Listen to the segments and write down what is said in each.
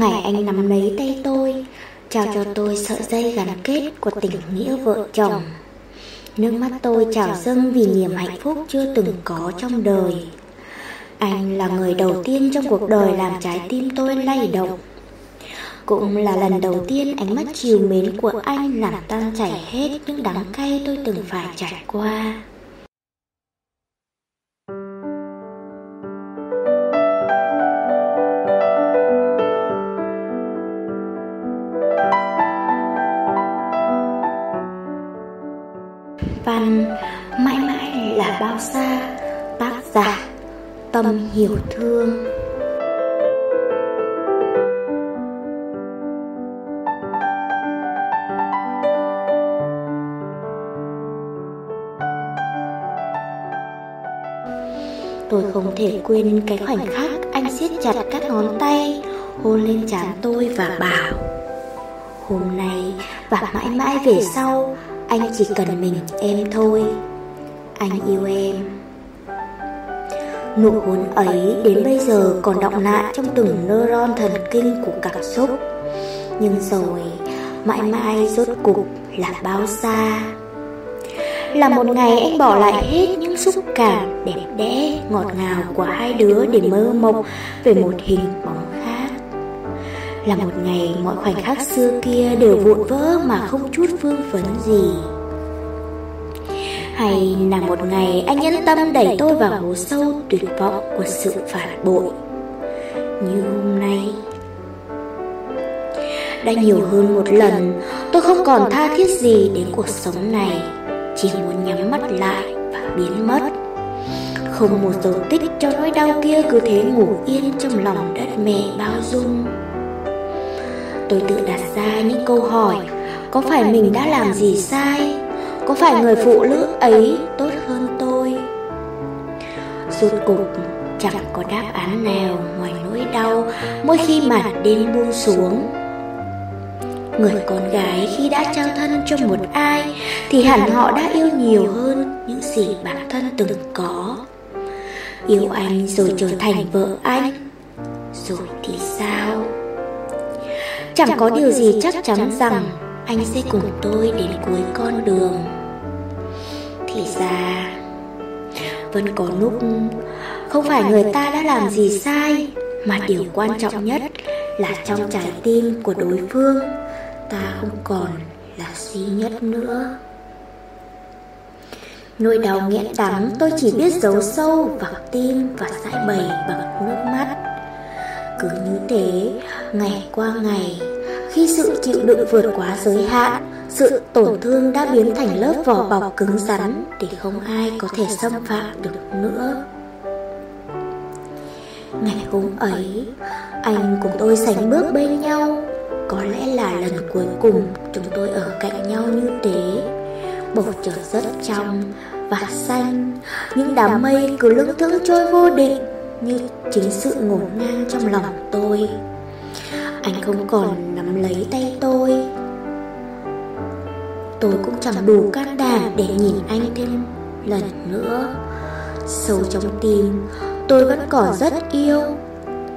Ngày anh nắm lấy tay tôi, Trao cho tôi sợi dây gắn kết của tình nghĩa vợ chồng. Nước mắt tôi trào dâng vì niềm hạnh phúc chưa từng có trong đời. Anh là người đầu tiên trong cuộc đời làm trái tim tôi lay động. Cũng là lần đầu tiên ánh mắt chiều mến của anh làm tan chảy hết những đắng cay tôi từng phải trải qua. Bao xa Tác giả Tâm hiểu thương. Tôi không thể quên cái khoảnh khắc anh siết chặt các ngón tay, Hôn lên trán tôi và bảo, Hôm nay và mãi mãi về sau, Anh chỉ cần mình em thôi. Anh yêu em Nụ hôn ấy đến bây giờ còn động lại trong từng neuron thần kinh của cảm xúc Nhưng rồi mãi mãi rốt cục là bao xa là một ngày anh bỏ lại hết những xúc cảm đẹp đẽ, ngọt ngào của hai đứa để mơ mộng về một hình bóng khác. Là một ngày mọi khoảnh khắc xưa kia đều vụn vỡ mà không chút vương vấn gì. Hay là một ngày anh nhân tâm đẩy tôi vào hố sâu tuyệt vọng của sự phản bội. Như hôm nay, đã nhiều hơn một lần tôi không còn tha thiết gì đến cuộc sống này chỉ muốn nhắm mắt lại và biến mất Không một dấu tích cho nỗi đau kia cứ thế ngủ yên trong lòng đất mẹ bao dung Tôi tự đặt ra những câu hỏi Có phải mình đã làm gì sai? Có phải người phụ nữ ấy tốt hơn tôi? Rốt cục chẳng có đáp án nào ngoài nỗi đau mỗi khi mặt đêm buông xuống. Người con gái khi đã trao thân cho một ai Thì hẳn họ đã yêu nhiều hơn những gì bản thân từng có. Yêu anh rồi trở thành vợ anh, Rồi thì sao? Chẳng có điều gì chắc chắn rằng Anh sẽ cùng tôi đến cuối con đường. Thì già. Vẫn có lúc Không phải người ta đã làm gì sai Mà điều quan trọng nhất là trong trái tim của đối phương ta không còn là duy nhất nữa. Nỗi đau nghẹn đắng tôi chỉ biết giấu sâu vào tim và giải bày bằng nước mắt. Cứ như thế, ngày qua ngày Khi sự chịu đựng vượt quá giới hạn sự tổn thương đã biến thành lớp vỏ bọc cứng rắn Để không ai có thể xâm phạm được nữa. Ngày hôm ấy, anh cùng tôi sánh bước bên nhau. Có lẽ là lần cuối cùng chúng tôi ở cạnh nhau như thế. Bầu trời rất trong và xanh Những đám mây cứ lững thững trôi vô định Như chính sự ngổn ngang trong lòng tôi. Anh không còn nắm lấy tay tôi. Tôi cũng chẳng đủ can đảm để nhìn anh thêm lần nữa. Sâu trong tim tôi vẫn còn rất yêu.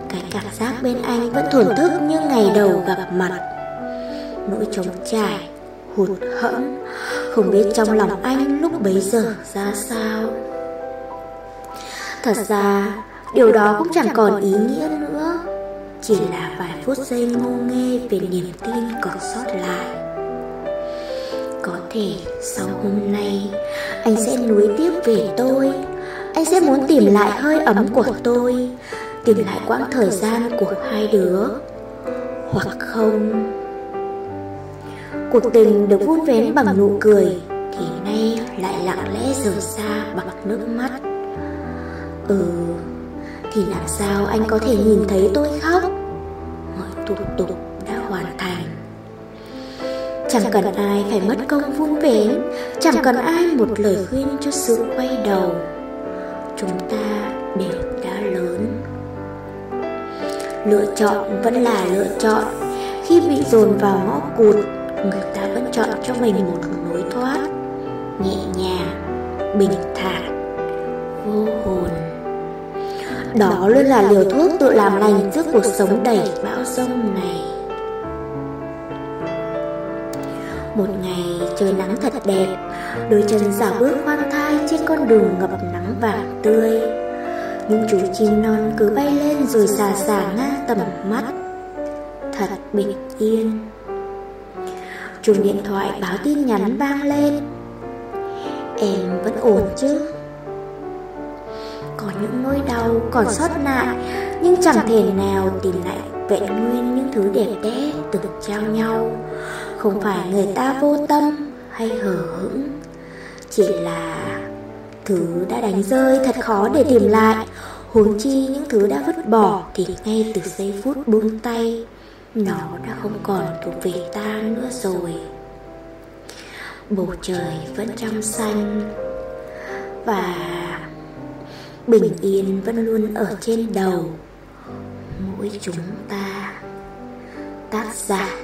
Cái cảm giác bên anh vẫn thổn thức như ngày đầu gặp mặt. Nỗi trống trải, hụt hẫng Không biết trong lòng anh lúc bấy giờ ra sao. Thật ra, điều đó cũng chẳng còn ý nghĩa nữa. Chỉ là vài phút giây ngô nghê về niềm tin còn sót lại thể sau hôm nay, Anh sẽ nuối tiếp về tôi. Anh sẽ muốn tìm lại hơi ấm của tôi, tìm lại quãng thời gian của hai đứa. Hoặc không, cuộc tình được vun vén bằng nụ cười, thì nay lại lặng lẽ rời xa bằng nước mắt. Ừ thì làm sao anh có thể nhìn thấy tôi khóc mọi thủ tục chẳng cần ai phải mất công vun vén chẳng cần ai một lời khuyên cho sự quay đầu. Chúng ta đều đã lớn. Lựa chọn vẫn là lựa chọn. Khi bị dồn vào ngõ cụt Người ta vẫn chọn cho mình một lối thoát. Nhẹ nhàng, bình thản, vô hồn. Đó luôn là liều thuốc tự làm lành trước cuộc sống đầy bão rông này. Một ngày trời nắng thật đẹp, Đôi chân dạo bước khoan thai trên con đường ngập nắng vàng tươi. Những chú chim non cứ bay lên rồi xà xà ngang tầm mắt. Thật bình yên. Chuông điện thoại báo tin nhắn vang lên. Em vẫn ổn chứ? Có những nỗi đau còn sót lại, Nhưng chẳng thể nào tìm lại vẹn nguyên những thứ đẹp đẽ từng trao nhau. Không phải người ta vô tâm hay hờ hững. Chỉ là thứ đã đánh rơi thật khó để tìm lại. Huống chi những thứ đã vứt bỏ thì ngay từ giây phút buông tay, Nó đã không còn thuộc về ta nữa rồi. Bầu trời vẫn trong xanh và bình yên vẫn luôn ở trên đầu mỗi chúng ta. Tác giả